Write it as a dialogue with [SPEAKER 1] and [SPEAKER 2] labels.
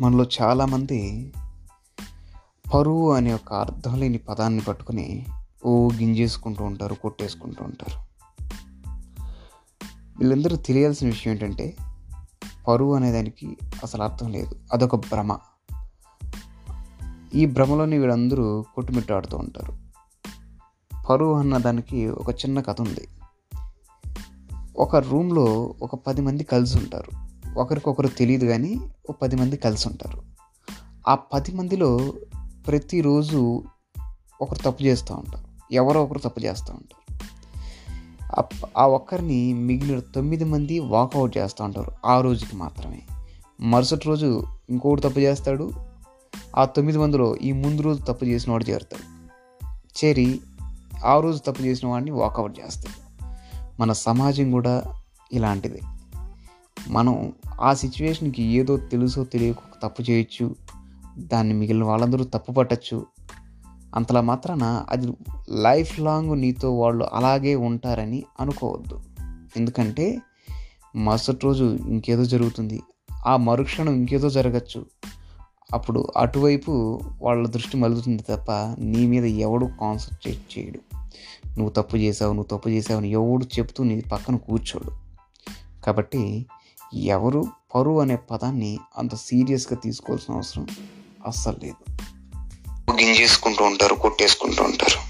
[SPEAKER 1] మనలో చాలామంది పరువు అనే ఒక అర్థం లేని పదాన్ని పట్టుకుని ఓ గింజేసుకుంటూ ఉంటారు కొట్టేసుకుంటూ ఉంటారు. వీళ్ళందరూ తెలియాల్సిన విషయం ఏంటంటే పరువు అనే దానికి అసలు అర్థం లేదు. అదొక భ్రమ. ఈ భ్రమలోని వీళ్ళందరూ కొట్టుమిట్టాడుతూ ఉంటారు. పరువు అన్న దానికి ఒక చిన్న కథ ఉంది. ఒక రూమ్లో ఒక పది మంది కలిసి ఉంటారు. ఒకరికొకరు తెలియదు కానీ ఓ పది మంది కలిసి ఉంటారు ఆ పది మందిలో ప్రతిరోజు ఒకరు తప్పు చేస్తూ ఉంటారు. ఎవరో ఒకరు తప్పు చేస్తూ ఉంటారు. ఆ- ఆ ఒక్కరిని మిగిలిన తొమ్మిది మంది వాకౌట్ చేస్తూ ఉంటారు ఆ రోజుకి మాత్రమే. మరుసటి రోజు ఇంకోటి తప్పు చేస్తాడు. ఆ తొమ్మిది మందిలో ఈ ముందు రోజు తప్పు చేసిన వాడు చేరుతాడు. చేరి ఆ రోజు తప్పు చేసిన వాడిని వాకౌట్ చేస్తాడు. మన సమాజం కూడా ఇలాంటిదే. మనం ఆ సిచ్యువేషన్కి ఏదో తెలుసో తెలియక తప్పు చేయొచ్చు దాన్ని మిగిలిన వాళ్ళందరూ తప్పు పట్టచ్చు. అంతలా మాత్రాన అది లైఫ్ లాంగ్ నీతో వాళ్ళు అలాగే ఉంటారని అనుకోవద్దు. ఎందుకంటే మరుసటి రోజు ఇంకేదో జరుగుతుంది. ఆ మరుక్షణం ఇంకేదో జరగచ్చు. అప్పుడు అటువైపు వాళ్ళ దృష్టి మలుగుతుంది తప్ప నీ మీద ఎవడు కాన్సన్ట్రేట్ చేయడు. నువ్వు తప్పు చేసావు నువ్వు తప్పు చేసావు అని ఎవడు చెప్తూ నీ పక్కన కూర్చోడు. కాబట్టి ఎవరు పరువు అనే పదాన్ని అంత సీరియస్గా తీసుకోవాల్సిన అవసరం అస్సలు లేదు. గింజేసుకుంటూ ఉంటారు కొట్టేసుకుంటూ ఉంటారు.